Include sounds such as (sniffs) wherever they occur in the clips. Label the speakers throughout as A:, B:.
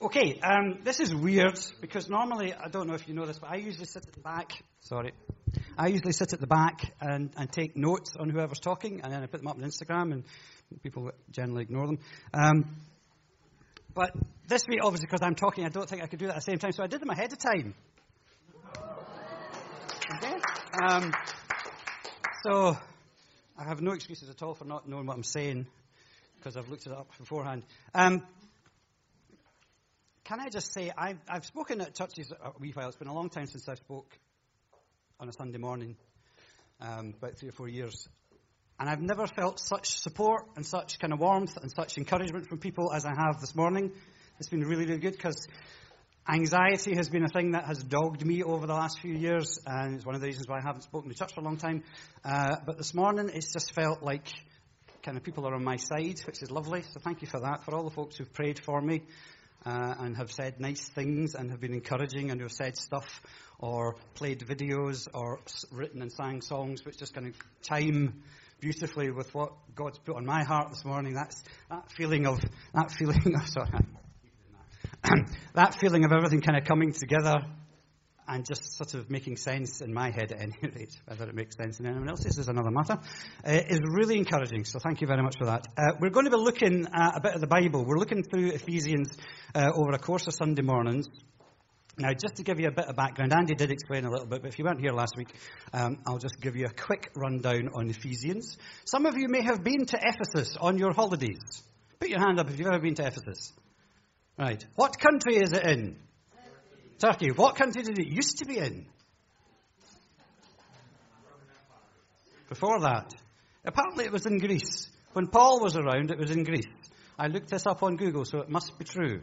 A: Okay, um, this is weird because normally, I don't know if you know this, but I usually sit at the back. Sorry. I usually sit at the back and, and take notes on whoever's talking, and then I put them up on Instagram, and people generally ignore them. Um, but this week, obviously, because I'm talking, I don't think I could do that at the same time, so I did them ahead of time. Okay? Um, so I have no excuses at all for not knowing what I'm saying because I've looked it up beforehand. Um, can I just say, I've, I've spoken at churches a wee while. It's been a long time since I spoke on a Sunday morning, um, about three or four years. And I've never felt such support and such kind of warmth and such encouragement from people as I have this morning. It's been really, really good because anxiety has been a thing that has dogged me over the last few years, and it's one of the reasons why I haven't spoken to church for a long time. Uh, but this morning, it's just felt like kind of people are on my side, which is lovely. So thank you for that, for all the folks who've prayed for me. Uh, and have said nice things and have been encouraging and have said stuff or played videos or written and sang songs which just kind of chime beautifully with what God's put on my heart this morning. That's that feeling of that feeling of (laughs) sorry, (clears throat) that feeling of everything kind of coming together and just sort of making sense in my head at any rate, whether it makes sense in anyone else's is another matter, uh, is really encouraging. So thank you very much for that. Uh, we're going to be looking at a bit of the Bible. We're looking through Ephesians uh, over a course of Sunday mornings. Now, just to give you a bit of background, Andy did explain a little bit, but if you weren't here last week, um, I'll just give you a quick rundown on Ephesians. Some of you may have been to Ephesus on your holidays. Put your hand up if you've ever been to Ephesus. Right. What country is it in? Turkey. What country did it used to be in? Before that. Apparently it was in Greece. When Paul was around, it was in Greece. I looked this up on Google, so it must be true.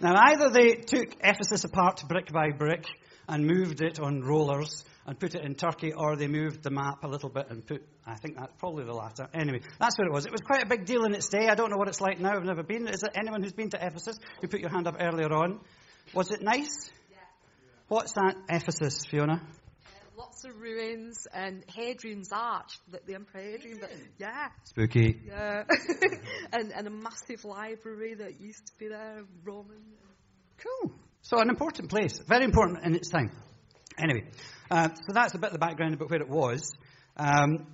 A: Now, either they took Ephesus apart brick by brick and moved it on rollers and put it in Turkey, or they moved the map a little bit and put, I think that's probably the latter. Anyway, that's what it was. It was quite a big deal in its day. I don't know what it's like now. I've never been. Is there anyone who's been to Ephesus who put your hand up earlier on? Was it nice?
B: Yeah.
A: What's that, Ephesus, Fiona?
B: Uh, lots of ruins and Hadrian's Arch, the, the Emperor Hadrian. But yeah,
A: Spooky.
B: yeah, (laughs) and and a massive library that used to be there, Roman.
A: Cool. So an important place, very important in its time. Anyway, uh, so that's a bit of the background about where it was. Um,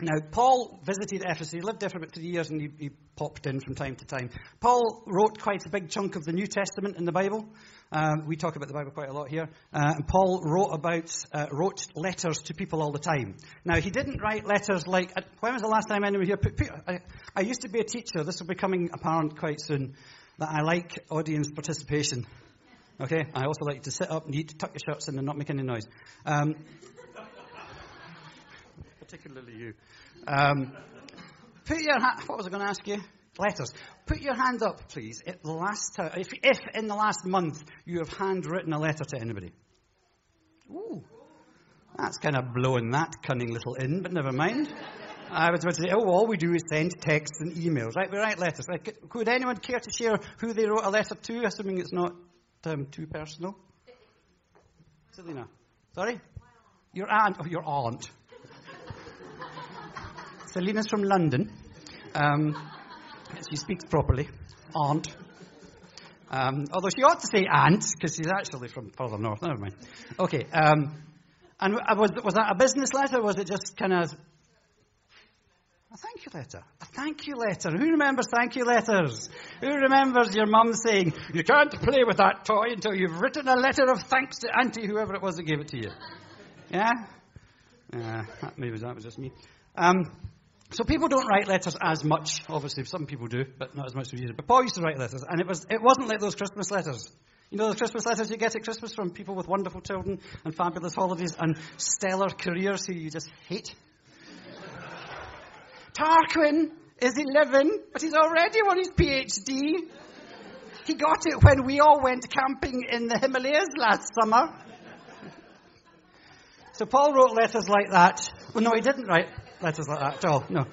A: now, Paul visited Ephesus. He lived there for about three years and he, he, popped in from time to time. Paul wrote quite a big chunk of the New Testament in the Bible. Um, we talk about the Bible quite a lot here. Uh, and Paul wrote about, uh, wrote letters to people all the time. Now, he didn't write letters like, uh, when was the last time anyone here I, I used to be a teacher. This will be coming apparent quite soon, that I like audience participation. Okay? I also like to sit up, neat, tuck your shirts in and not make any noise. Um, particularly you. Um, put your what was I going to ask you? Letters. Put your hand up, please, at the last if, if in the last month you have handwritten a letter to anybody. Ooh. That's kind of blowing that cunning little in, but never mind. I was about to say, oh, all we do is send texts and emails. Right, we write letters. Right, could anyone care to share who they wrote a letter to, assuming it's not um, too personal? Selena. Sorry? Your aunt. Oh, your aunt. Selena's from London. Um, she speaks properly. Aunt. Um, although she ought to say aunt, because she's actually from further north. Never mind. Okay. Um, and was, was that a business letter, or was it just kind of a thank you letter? A thank you letter. Who remembers thank you letters? Who remembers your mum saying, you can't play with that toy until you've written a letter of thanks to Auntie, whoever it was that gave it to you? Yeah? Uh, maybe that was just me. Um, so people don't write letters as much. Obviously, some people do, but not as much as we to. But Paul used to write letters, and it was it wasn't like those Christmas letters. You know the Christmas letters you get at Christmas from people with wonderful children and fabulous holidays and stellar careers who you just hate. Tarquin is 11, but he's already on his PhD. He got it when we all went camping in the Himalayas last summer. So Paul wrote letters like that. Well, no, he didn't write letters like that at all. No.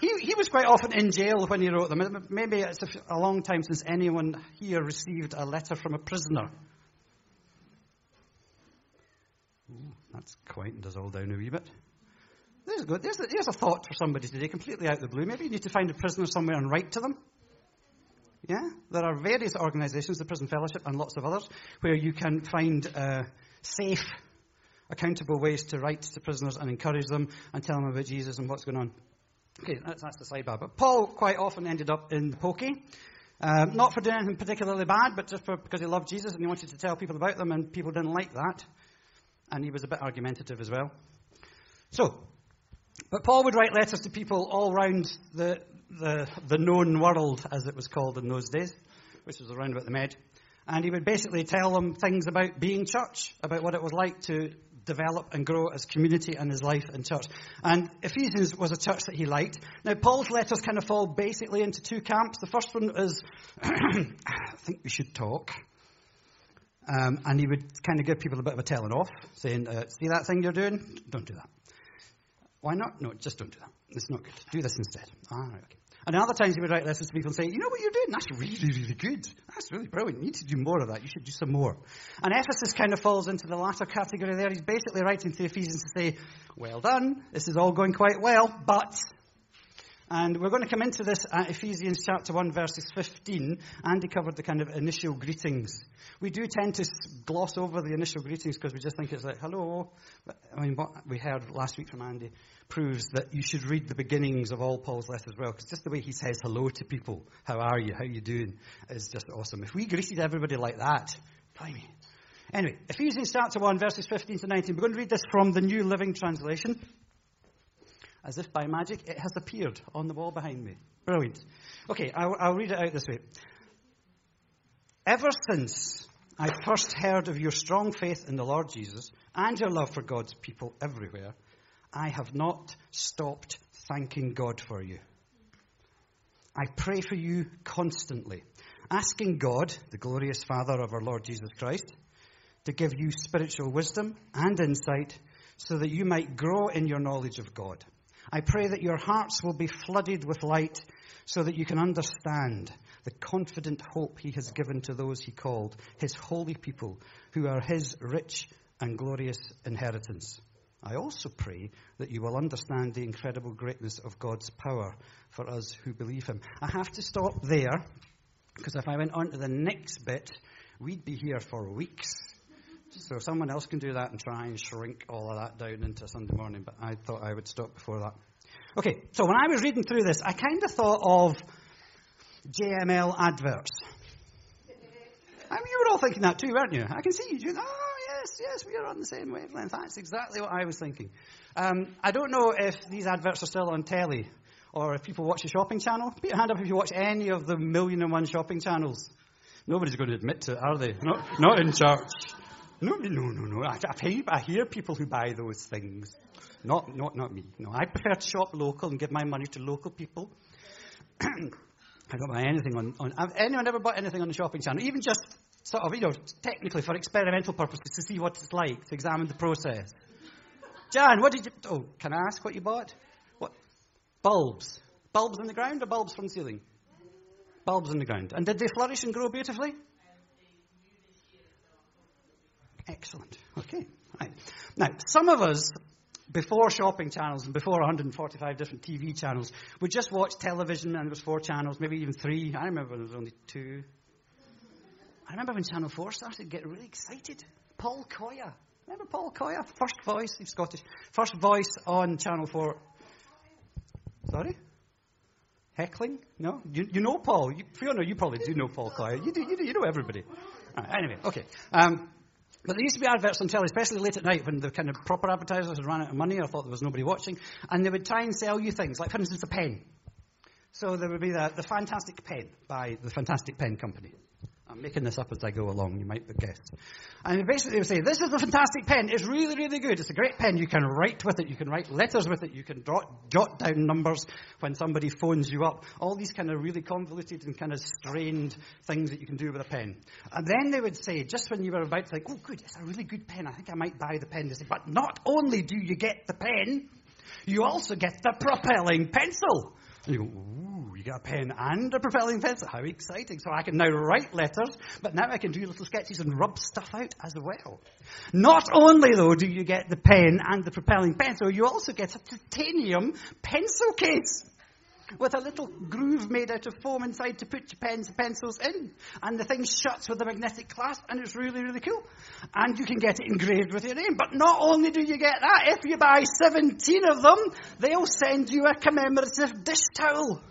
A: He, he was quite often in jail when he wrote them. Maybe it's a, long time since anyone here received a letter from a prisoner. Ooh, that's quietened us all down a wee bit. There's, good. There's, a, there's a thought for somebody today, completely out of the blue. Maybe you need to find a prisoner somewhere and write to them. Yeah? There are various organizations, the Prison Fellowship and lots of others, where you can find uh, safe, accountable ways to write to prisoners and encourage them and tell them about Jesus and what's going on. Okay, that's, that's the sidebar. But Paul quite often ended up in the pokey. Um, not for doing anything particularly bad, but just for, because he loved Jesus and he wanted to tell people about them, and people didn't like that. And he was a bit argumentative as well. So, but Paul would write letters to people all around the, the, the known world, as it was called in those days, which was around about the Med. And he would basically tell them things about being church, about what it was like to develop and grow as community and his life in church. And Ephesians was a church that he liked. Now, Paul's letters kind of fall basically into two camps. The first one is, (clears throat) I think we should talk. Um, and he would kind of give people a bit of a telling off, saying, uh, see that thing you're doing? Don't do that. Why not? No, just don't do that. It's not good. Do this instead. Right, okay. And other times he would write letters to people and say, you know what you're doing? That's really, really good. That's really brilliant. You need to do more of that. You should do some more. And Ephesus kind of falls into the latter category there. He's basically writing to Ephesians to say, well done. This is all going quite well, but and we're going to come into this at Ephesians chapter 1, verses 15. Andy covered the kind of initial greetings. We do tend to gloss over the initial greetings because we just think it's like, hello. But, I mean, what we heard last week from Andy proves that you should read the beginnings of all Paul's letters well, because just the way he says hello to people, how are you, how are you doing, is just awesome. If we greeted everybody like that, blimey. Anyway, Ephesians chapter 1, verses 15 to 19. We're going to read this from the New Living Translation. As if by magic, it has appeared on the wall behind me. Brilliant. Okay, I'll, I'll read it out this way. Ever since I first heard of your strong faith in the Lord Jesus and your love for God's people everywhere, I have not stopped thanking God for you. I pray for you constantly, asking God, the glorious Father of our Lord Jesus Christ, to give you spiritual wisdom and insight so that you might grow in your knowledge of God. I pray that your hearts will be flooded with light so that you can understand the confident hope he has given to those he called, his holy people, who are his rich and glorious inheritance. I also pray that you will understand the incredible greatness of God's power for us who believe him. I have to stop there because if I went on to the next bit, we'd be here for weeks. So someone else can do that and try and shrink all of that down into Sunday morning, but I thought I would stop before that. Okay, so when I was reading through this, I kind of thought of JML adverts. I mean, you were all thinking that too, weren't you? I can see you oh, yes, yes, we are on the same wavelength. That's exactly what I was thinking. Um, I don't know if these adverts are still on telly or if people watch the shopping channel. Put your hand up if you watch any of the million and one shopping channels. Nobody's going to admit to it, are they? Not, not in church. No, no, no, no. I, I, hear people who buy those things. Not, not, not me. No, I prefer to shop local and give my money to local people. (clears throat) I don't buy anything on, on. Anyone ever bought anything on the shopping channel? Even just sort of, you know, technically for experimental purposes to see what it's like, to examine the process. Jan, what did you. Oh, can I ask what you bought? What? Bulbs. Bulbs in the ground or bulbs from the ceiling? Bulbs in the ground. And did they flourish and grow beautifully? Excellent. Okay. Right. Now, some of us, before shopping channels and before 145 different TV channels, would just watch television and there was four channels, maybe even three. I remember when there was only two. I remember when Channel 4 started to get really excited. Paul Coia. Remember Paul Coia? First voice, he's Scottish. First voice on Channel 4. Sorry? Heckling? No? You, you know Paul. You, Fiona, you probably do know Paul Coia. You, do, you, do, you know everybody. Right, anyway, okay. Um, but there used to be adverts on telly, especially late at night when the kind of proper advertisers had run out of money or thought there was nobody watching, and they would try and sell you things, like for instance a pen. So there would be the, the Fantastic Pen by the Fantastic Pen Company. I'm making this up as I go along, you might have guessed. And basically they would say, this is a fantastic pen, it's really, really good, it's a great pen, you can write with it, you can write letters with it, you can jot, jot down numbers when somebody phones you up, all these kind of really convoluted and kind of strained things that you can do with a pen. And then they would say, just when you were about to think, oh good, it's a really good pen, I think I might buy the pen, they say, but not only do you get the pen, you also get the propelling pencil. And you go, you get a pen and a propelling pencil. How exciting. So I can now write letters, but now I can do little sketches and rub stuff out as well. Not only, though, do you get the pen and the propelling pencil, you also get a titanium pencil case. with a little groove made out of foam inside to put your pens and pencils in. And the thing shuts with a magnetic clasp, and it's really, really cool. And you can get it engraved with your name. But not only do you get that, if you buy 17 of them, they'll send you a commemorative dish towel.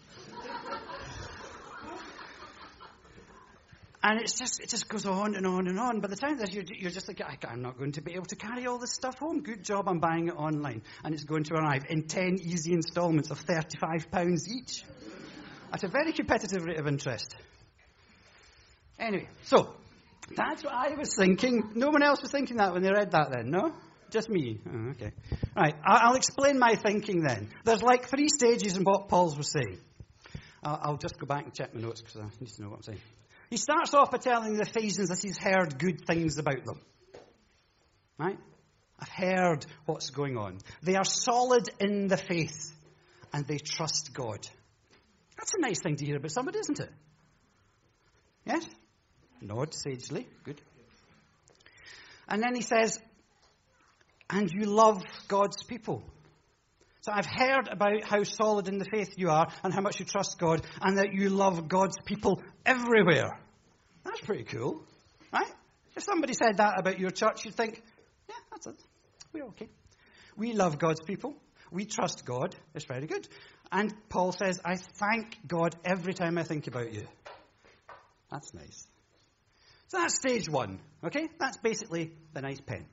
A: And it's just, it just goes on and on and on. By the time that you're, you're just like, I'm not going to be able to carry all this stuff home. Good job, I'm buying it online. And it's going to arrive in 10 easy installments of £35 each. At a very competitive rate of interest. Anyway, so, that's what I was thinking. No one else was thinking that when they read that then, no? Just me. Oh, okay. Right, I'll explain my thinking then. There's like three stages in what Paul's was saying. I'll just go back and check my notes because I need to know what I'm saying. He starts off by telling the Ephesians that he's heard good things about them. Right? I've heard what's going on. They are solid in the faith and they trust God. That's a nice thing to hear about somebody, isn't it? Yes? Nod sagely. Good. And then he says, and you love God's people. So I've heard about how solid in the faith you are and how much you trust God and that you love God's people everywhere. That's pretty cool, right? If somebody said that about your church, you'd think, yeah, that's it. We're okay. We love God's people. We trust God. It's very good. And Paul says, I thank God every time I think about you. That's nice. So that's stage one, okay? That's basically the nice pen.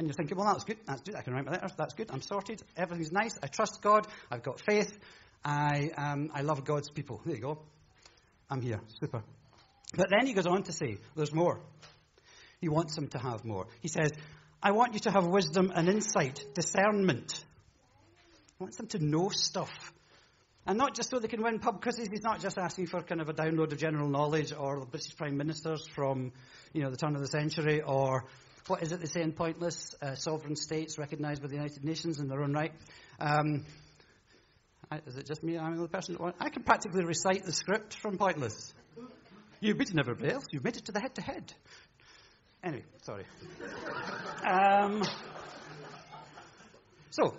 A: And you're thinking, well, that's good. That's good. I can write my letters. That's good. I'm sorted. Everything's nice. I trust God. I've got faith. I, um, I love God's people. There you go. I'm here. Super. But then he goes on to say, there's more. He wants them to have more. He says, I want you to have wisdom and insight, discernment. He wants them to know stuff. And not just so they can win pub quizzes. He's not just asking for kind of a download of general knowledge or the British Prime Ministers from, you know, the turn of the century or what is it they say in Pointless? Uh, sovereign states recognized by the United Nations in their own right. Um, is it just me? I'm the person that I can practically recite the script from Pointless. You've beaten everybody else. You've made it to the head-to-head. Anyway, sorry. Um, so,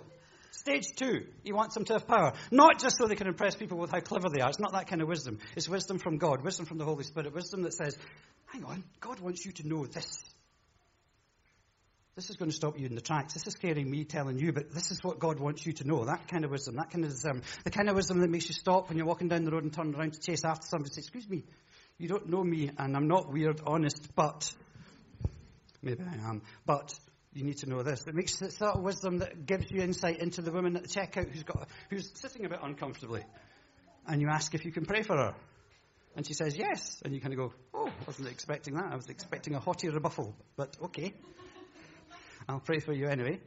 A: stage two, he wants them to have power. Not just so they can impress people with how clever they are. It's not that kind of wisdom. It's wisdom from God, wisdom from the Holy Spirit, wisdom that says, hang on, God wants you to know this. This is going to stop you in the tracks. This is scaring me telling you, but this is what God wants you to know. That kind of wisdom, that kind of wisdom, the kind of wisdom that makes you stop when you're walking down the road and turn around to chase after somebody and say, excuse me, you don't know me and I'm not weird, honest, but, maybe I am, but you need to know this. It makes it sort of wisdom that gives you insight into the woman at the checkout who's got, who's sitting a bit uncomfortably. And you ask if you can pray for her. And she says yes. And you kind of go, oh, I wasn't expecting that. I was expecting a haughty rebuffal, but okay. I'll pray for you anyway.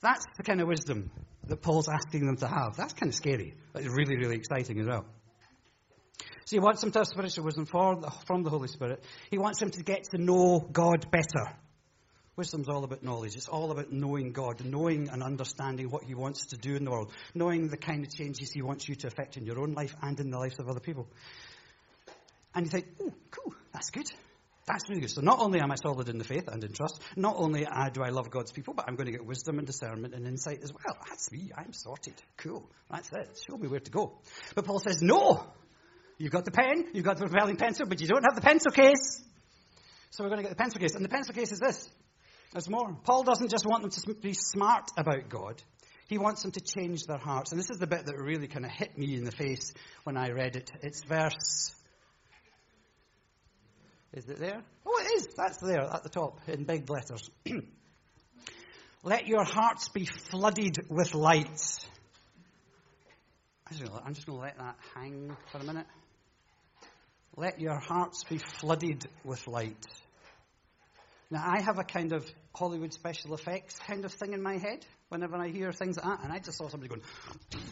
A: That's the kind of wisdom that Paul's asking them to have. That's kind of scary, but it's really, really exciting as well. So he wants them to have spiritual wisdom from the Holy Spirit. He wants them to get to know God better. Wisdom's all about knowledge. It's all about knowing God, knowing and understanding what He wants to do in the world, knowing the kind of changes He wants you to affect in your own life and in the lives of other people. And you think, oh, cool, that's good. That's really good. So not only am I solid in the faith and in trust, not only uh, do I love God's people, but I'm going to get wisdom and discernment and insight as well. That's me. I'm sorted. Cool. That's it. Show me where to go. But Paul says, no. You've got the pen, you've got the propelling pencil, but you don't have the pencil case. So we're going to get the pencil case. And the pencil case is this. There's more. Paul doesn't just want them to be smart about God. He wants them to change their hearts. And this is the bit that really kind of hit me in the face when I read it. It's verse is it there? Oh, it is. That's there at the top in big letters. (clears throat) Let your hearts be flooded with light. I'm just going to let that hang for a minute. Let your hearts be flooded with light. Now, I have a kind of Hollywood special effects kind of thing in my head whenever I hear things like that, and I just saw somebody going, (clears throat)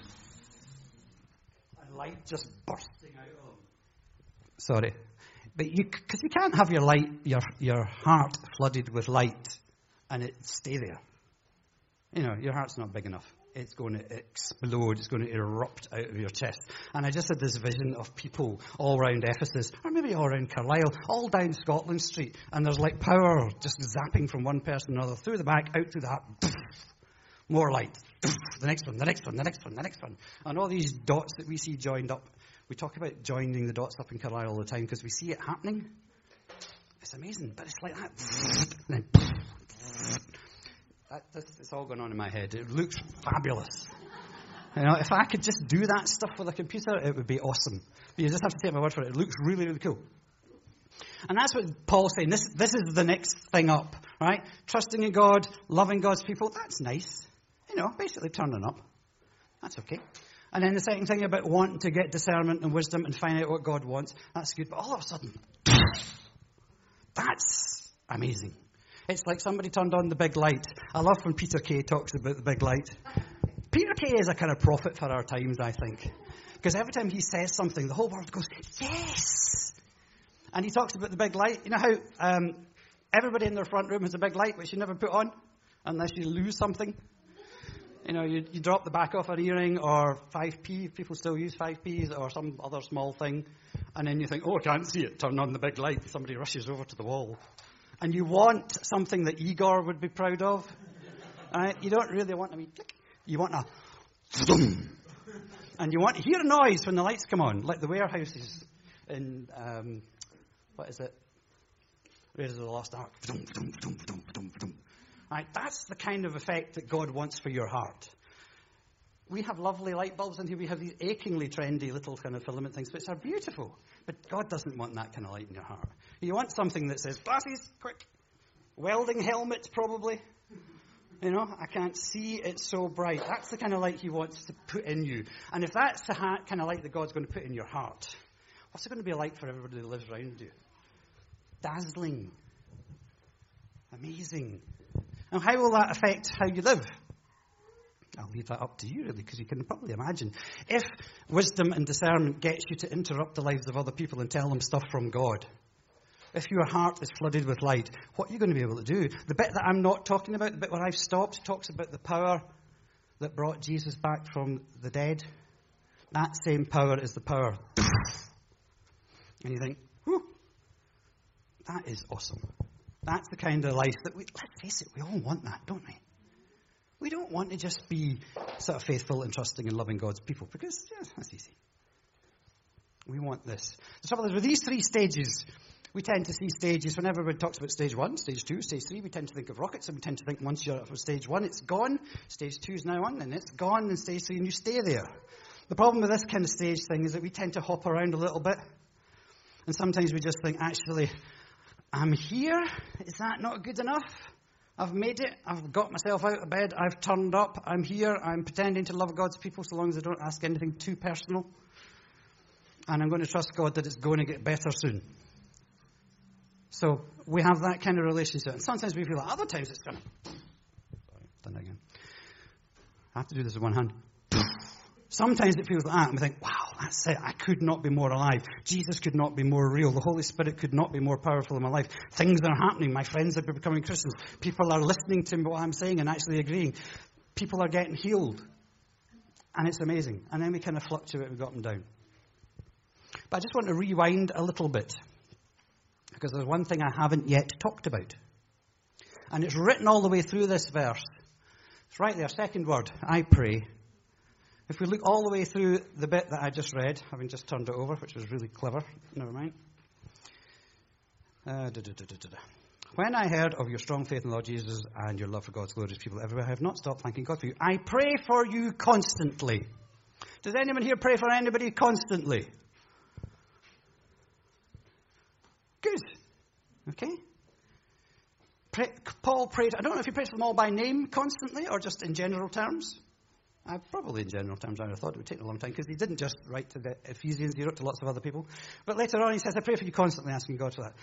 A: and light just bursting out of them. Sorry. But you, because you can't have your light, your, your heart flooded with light and it stay there. You know, your heart's not big enough. It's going to explode. It's going to erupt out of your chest. And I just had this vision of people all around Ephesus, or maybe all around Carlisle, all down Scotland Street, and there's like power just zapping from one person to another, through the back, out through the heart, more light, the next one, the next one, the next one, the next one. And all these dots that we see joined up, we talk about joining the dots up in Carlisle all the time because we see it happening. It's amazing, but it's like that. That, it's all going on in my head. It looks fabulous. You know, if I could just do that stuff with a computer, it would be awesome. But you just have to take my word for it. It looks really, really cool. And that's what Paul's saying. This, this is the next thing up, right? Trusting in God, loving God's people. That's nice. You know, basically turning up. That's okay. And then the second thing about wanting to get discernment and wisdom and find out what God wants, that's good. But all of a sudden, (sniffs) that's amazing. It's like somebody turned on the big light. I love when Peter Kay talks about the big light. Peter Kay is a kind of prophet for our times, I think. Because every time he says something, the whole world goes, yes! And he talks about the big light. You know how um, everybody in their front room has a big light which you never put on unless you lose something? You know, you, you drop the back off an earring or 5p, people still use 5p's or some other small thing. And then you think, oh, I can't see it. Turn on the big light. Somebody rushes over to the wall. And you want something that Igor would be proud of. Right? You don't really want to be click. You want a and you want to hear a noise when the lights come on, like the warehouses in um, what is it? Raiders of the Lost Ark. Right, that's the kind of effect that God wants for your heart. We have lovely light bulbs in here. We have these achingly trendy little kind of filament things, which are beautiful. But God doesn't want that kind of light in your heart. You want something that says, glasses, quick. Welding helmets, probably. You know, I can't see, it's so bright. That's the kind of light He wants to put in you. And if that's the ha- kind of light that God's going to put in your heart, what's it going to be like for everybody that lives around you? Dazzling. Amazing. Now, how will that affect how you live? I'll leave that up to you, really, because you can probably imagine. If wisdom and discernment gets you to interrupt the lives of other people and tell them stuff from God, if your heart is flooded with light, what are you going to be able to do? The bit that I'm not talking about, the bit where I've stopped, talks about the power that brought Jesus back from the dead. That same power is the power. And you think, whew, that is awesome. That's the kind of life that we, let's face it, we all want that, don't we? We don't want to just be sort of faithful and trusting and loving God's people because, yeah, that's easy. We want this. The trouble is, with these three stages, we tend to see stages, whenever everybody talks about stage one, stage two, stage three, we tend to think of rockets, and we tend to think once you're at stage one, it's gone, stage two is now on, and it's gone, and stage three, and you stay there. The problem with this kind of stage thing is that we tend to hop around a little bit, and sometimes we just think, actually, I'm here, is that not good enough? I've made it, I've got myself out of bed, I've turned up, I'm here, I'm pretending to love God's people so long as I don't ask anything too personal. And I'm going to trust God that it's going to get better soon. So we have that kind of relationship. And sometimes we feel like other times it's going to. Sorry, done that again. I have to do this with one hand. Sometimes it feels like that, and we think, wow, that's it. I could not be more alive. Jesus could not be more real. The Holy Spirit could not be more powerful in my life. Things are happening. My friends are becoming Christians. People are listening to what I'm saying and actually agreeing. People are getting healed. And it's amazing. And then we kind of fluctuate, we got them down. But I just want to rewind a little bit because there's one thing I haven't yet talked about. And it's written all the way through this verse. It's right there, second word, I pray. If we look all the way through the bit that I just read, having just turned it over, which was really clever, never mind. Uh, da, da, da, when I heard of your strong faith in Lord Jesus and your love for God's glorious people everywhere, I have not stopped thanking God for you. I pray for you constantly. Does anyone here pray for anybody constantly? Good. Okay? Pray, Paul prayed, I don't know if he prayed for them all by name constantly or just in general terms. Uh, probably in general terms, I would have thought it would take a long time because he didn't just write to the Ephesians, he wrote to lots of other people. But later on, he says, I pray for you constantly, asking God for that,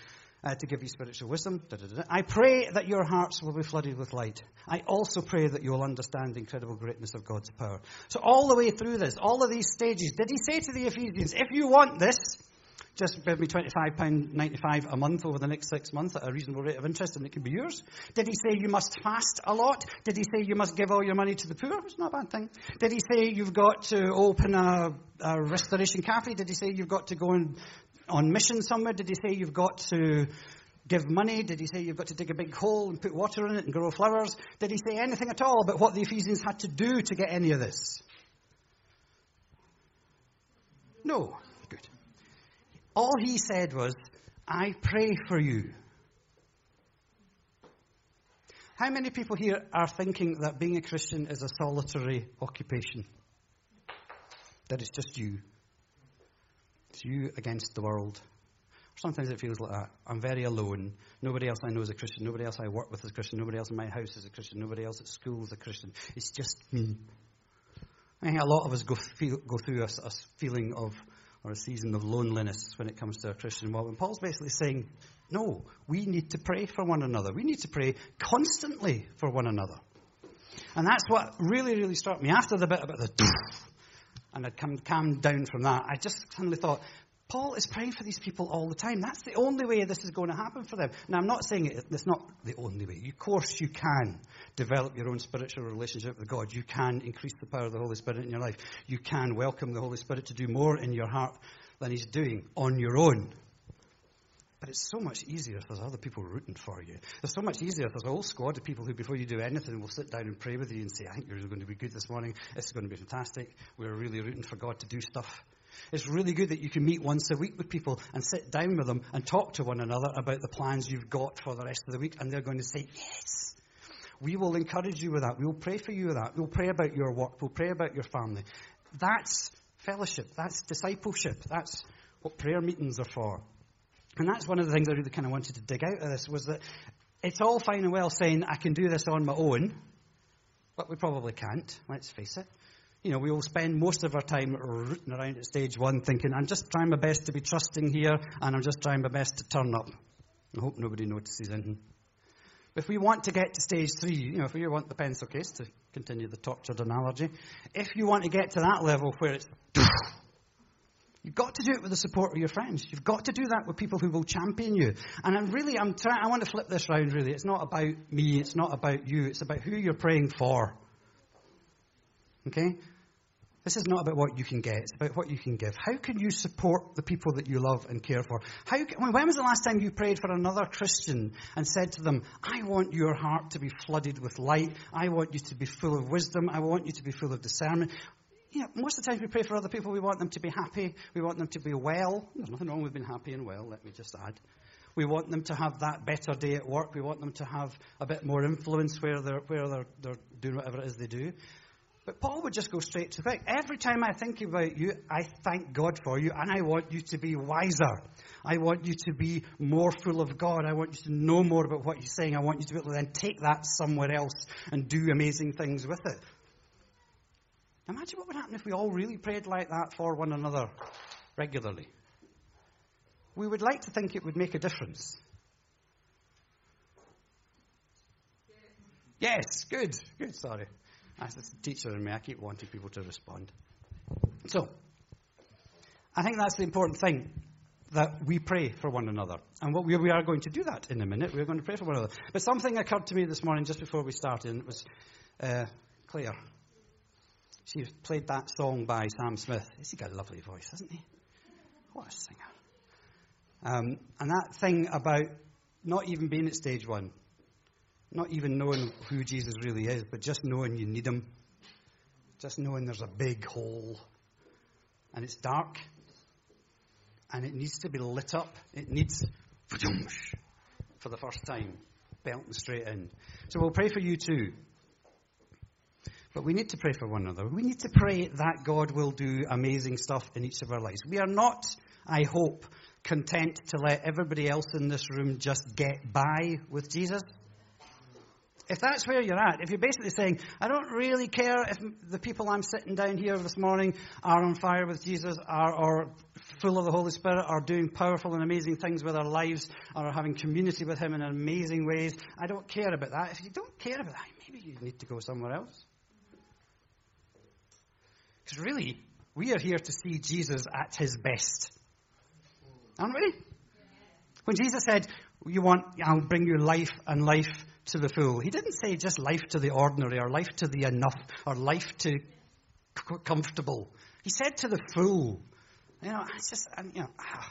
A: uh, to give you spiritual wisdom. Da, da, da, I pray that your hearts will be flooded with light. I also pray that you will understand the incredible greatness of God's power. So, all the way through this, all of these stages, did he say to the Ephesians, if you want this, just give me £25.95 a month over the next six months at a reasonable rate of interest and it can be yours? Did he say you must fast a lot? Did he say you must give all your money to the poor? It's not a bad thing. Did he say you've got to open a, a restoration cafe? Did he say you've got to go on, on mission somewhere? Did he say you've got to give money? Did he say you've got to dig a big hole and put water in it and grow flowers? Did he say anything at all about what the Ephesians had to do to get any of this? No. All he said was, I pray for you. How many people here are thinking that being a Christian is a solitary occupation? That it's just you? It's you against the world. Sometimes it feels like that. I'm very alone. Nobody else I know is a Christian. Nobody else I work with is a Christian. Nobody else in my house is a Christian. Nobody else at school is a Christian. It's just me. I think a lot of us go, feel, go through a, a feeling of, or a season of loneliness when it comes to a Christian walk. And Paul's basically saying, no, we need to pray for one another. We need to pray constantly for one another. And that's what really, really struck me after the bit about the and I'd come, calmed down from that. I just suddenly thought, Paul is praying for these people all the time. That's the only way this is going to happen for them. Now, I'm not saying it, it's not the only way. Of course, you can develop your own spiritual relationship with God. You can increase the power of the Holy Spirit in your life. You can welcome the Holy Spirit to do more in your heart than He's doing on your own. But it's so much easier if there's other people rooting for you. It's so much easier if there's a whole squad of people who, before you do anything, will sit down and pray with you and say, I think you're going to be good this morning. This is going to be fantastic. We're really rooting for God to do stuff. It's really good that you can meet once a week with people and sit down with them and talk to one another about the plans you've got for the rest of the week, and they're going to say, Yes. We will encourage you with that. We will pray for you with that. We'll pray about your work. We'll pray about your family. That's fellowship. That's discipleship. That's what prayer meetings are for. And that's one of the things I really kind of wanted to dig out of this was that it's all fine and well saying I can do this on my own, but we probably can't, let's face it. You know, we will spend most of our time rooting around at stage one thinking, I'm just trying my best to be trusting here, and I'm just trying my best to turn up. I hope nobody notices anything. If we want to get to stage three, you know, if we want the pencil case, to continue the tortured analogy, if you want to get to that level where it's (laughs) You've got to do it with the support of your friends. You've got to do that with people who will champion you. And I'm really, I'm trying, I want to flip this round really. It's not about me. It's not about you. It's about who you're praying for. Okay? This is not about what you can get. It's about what you can give. How can you support the people that you love and care for? How when was the last time you prayed for another Christian and said to them, I want your heart to be flooded with light. I want you to be full of wisdom. I want you to be full of discernment you know, most of the time we pray for other people, we want them to be happy. We want them to be well. There's nothing wrong with being happy and well, let me just add. We want them to have that better day at work. We want them to have a bit more influence where they're, where they're, they're doing whatever it is they do. But Paul would just go straight to the point. Every time I think about you, I thank God for you, and I want you to be wiser. I want you to be more full of God. I want you to know more about what you're saying. I want you to be able to then take that somewhere else and do amazing things with it. Imagine what would happen if we all really prayed like that for one another regularly. We would like to think it would make a difference. Yes, good, good, sorry. That's a teacher in me. I keep wanting people to respond. So, I think that's the important thing that we pray for one another. And what we, we are going to do that in a minute. We're going to pray for one another. But something occurred to me this morning just before we started, and it was uh, Claire. She played that song by Sam Smith. He's got a lovely voice, hasn't he? What a singer. Um, and that thing about not even being at stage one, not even knowing who Jesus really is, but just knowing you need him, just knowing there's a big hole and it's dark and it needs to be lit up. It needs (sniffs) for the first time, belting straight in. So we'll pray for you too. But we need to pray for one another. We need to pray that God will do amazing stuff in each of our lives. We are not, I hope, content to let everybody else in this room just get by with Jesus. If that's where you're at, if you're basically saying, I don't really care if the people I'm sitting down here this morning are on fire with Jesus, are, or full of the Holy Spirit, are doing powerful and amazing things with their lives, or are having community with Him in amazing ways, I don't care about that. If you don't care about that, maybe you need to go somewhere else. Because really, we are here to see Jesus at his best. Aren't we? When Jesus said, you want, I'll bring you life and life to the full. He didn't say just life to the ordinary or life to the enough or life to comfortable. He said to the full. You know, it's just, you know, ah,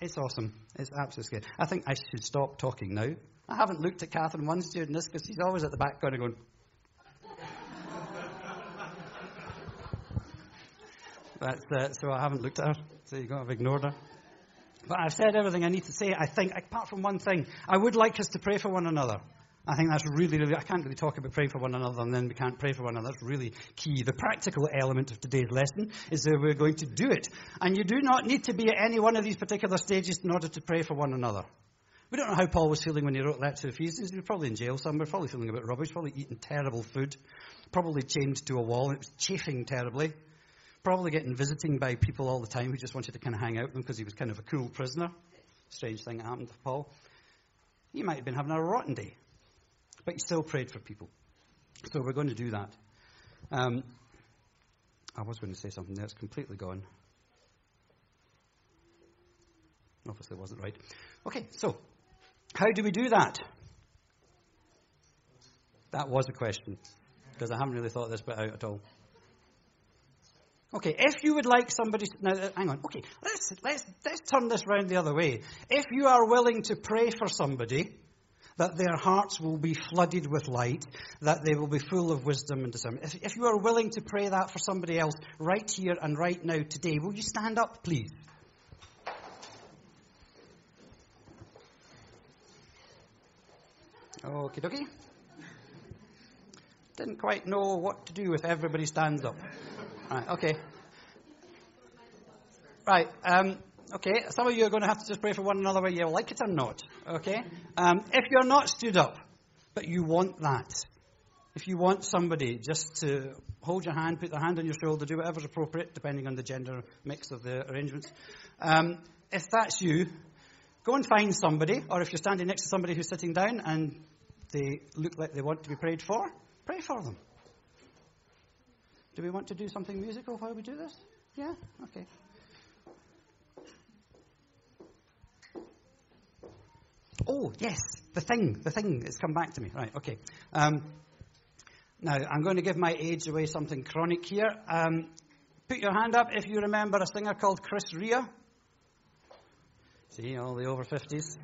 A: It's awesome. It's absolutely good. I think I should stop talking now. I haven't looked at Catherine once during this because she's always at the back corner going. (laughs) That's, uh, so I haven't looked at her. So you go, I've ignored her. But I've said everything I need to say, I think, apart from one thing. I would like us to pray for one another. I think that's really, really, I can't really talk about praying for one another and then we can't pray for one another. That's really key. The practical element of today's lesson is that we're going to do it. And you do not need to be at any one of these particular stages in order to pray for one another. We don't know how Paul was feeling when he wrote that to Ephesians. He was probably in jail somewhere, probably feeling a bit rubbish, probably eating terrible food, probably chained to a wall, and it was chafing terribly. Probably getting visiting by people all the time who just wanted to kind of hang out with him because he was kind of a cool prisoner. Strange thing happened to Paul. He might have been having a rotten day. But he still prayed for people. So we're going to do that. Um, I was going to say something there, it's completely gone. Obviously, it wasn't right. Okay, so how do we do that? That was a question, because I haven't really thought this bit out at all. Okay, if you would like somebody, now uh, hang on. Okay, let's let's let's turn this round the other way. If you are willing to pray for somebody, that their hearts will be flooded with light, that they will be full of wisdom and discernment. If, if you are willing to pray that for somebody else right here and right now today, will you stand up, please? Okie dokie. Didn't quite know what to do if everybody stands up. Right, okay. Right, um, Okay, some of you are going to have to just pray for one another whether you like it or not. Okay? Um, if you're not stood up, but you want that, if you want somebody just to hold your hand, put their hand on your shoulder, do whatever's appropriate, depending on the gender mix of the arrangements, um, if that's you, go and find somebody, or if you're standing next to somebody who's sitting down and they look like they want to be prayed for, pray for them. Do we want to do something musical while we do this? Yeah? Okay. Oh, yes, the thing, the thing has come back to me. Right, okay. Um, now, I'm going to give my age away something chronic here. Um, put your hand up if you remember a singer called Chris Rea. See, all the over 50s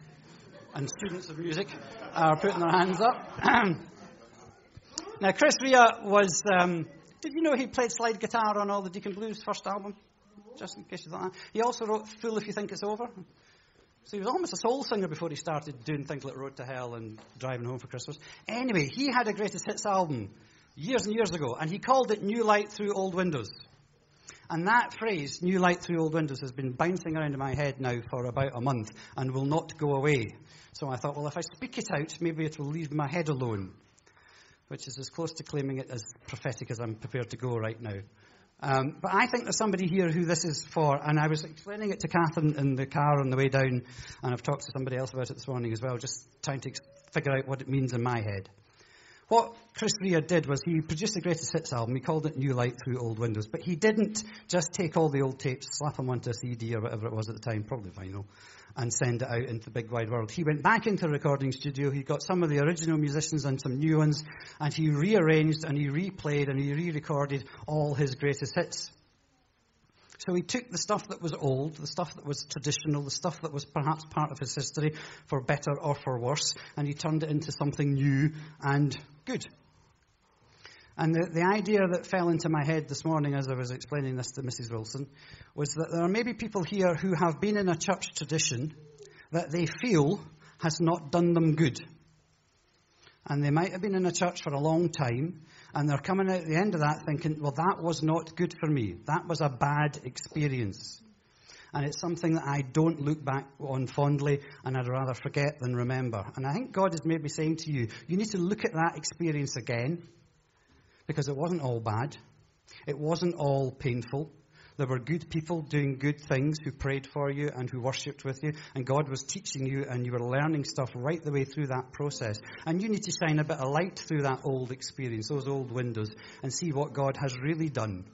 A: and students of music are putting their hands up. (clears throat) now, Chris Rea was, um, did you know he played slide guitar on all the Deacon Blue's first album? Just in case you thought that. He also wrote Fool If You Think It's Over. So he was almost a soul singer before he started doing things like Road to Hell and Driving Home for Christmas. Anyway, he had a greatest hits album years and years ago, and he called it New Light Through Old Windows. And that phrase, New Light Through Old Windows, has been bouncing around in my head now for about a month and will not go away. So I thought, well, if I speak it out, maybe it will leave my head alone, which is as close to claiming it as prophetic as I'm prepared to go right now. Um, but I think there's somebody here who this is for, and I was explaining it to Catherine in the car on the way down, and I've talked to somebody else about it this morning as well, just trying to figure out what it means in my head. What Chris Rea did was he produced the greatest hits album. He called it New Light Through Old Windows. But he didn't just take all the old tapes, slap them onto a CD or whatever it was at the time, probably vinyl, and send it out into the big wide world. He went back into the recording studio. He got some of the original musicians and some new ones, and he rearranged and he replayed and he re-recorded all his greatest hits. So he took the stuff that was old, the stuff that was traditional, the stuff that was perhaps part of his history, for better or for worse, and he turned it into something new and good. And the, the idea that fell into my head this morning as I was explaining this to Mrs. Wilson was that there are maybe people here who have been in a church tradition that they feel has not done them good. And they might have been in a church for a long time, and they're coming out at the end of that thinking, well, that was not good for me. That was a bad experience. And it's something that I don't look back on fondly, and I'd rather forget than remember. And I think God is maybe saying to you, you need to look at that experience again because it wasn't all bad. It wasn't all painful. There were good people doing good things who prayed for you and who worshipped with you, and God was teaching you, and you were learning stuff right the way through that process. And you need to shine a bit of light through that old experience, those old windows, and see what God has really done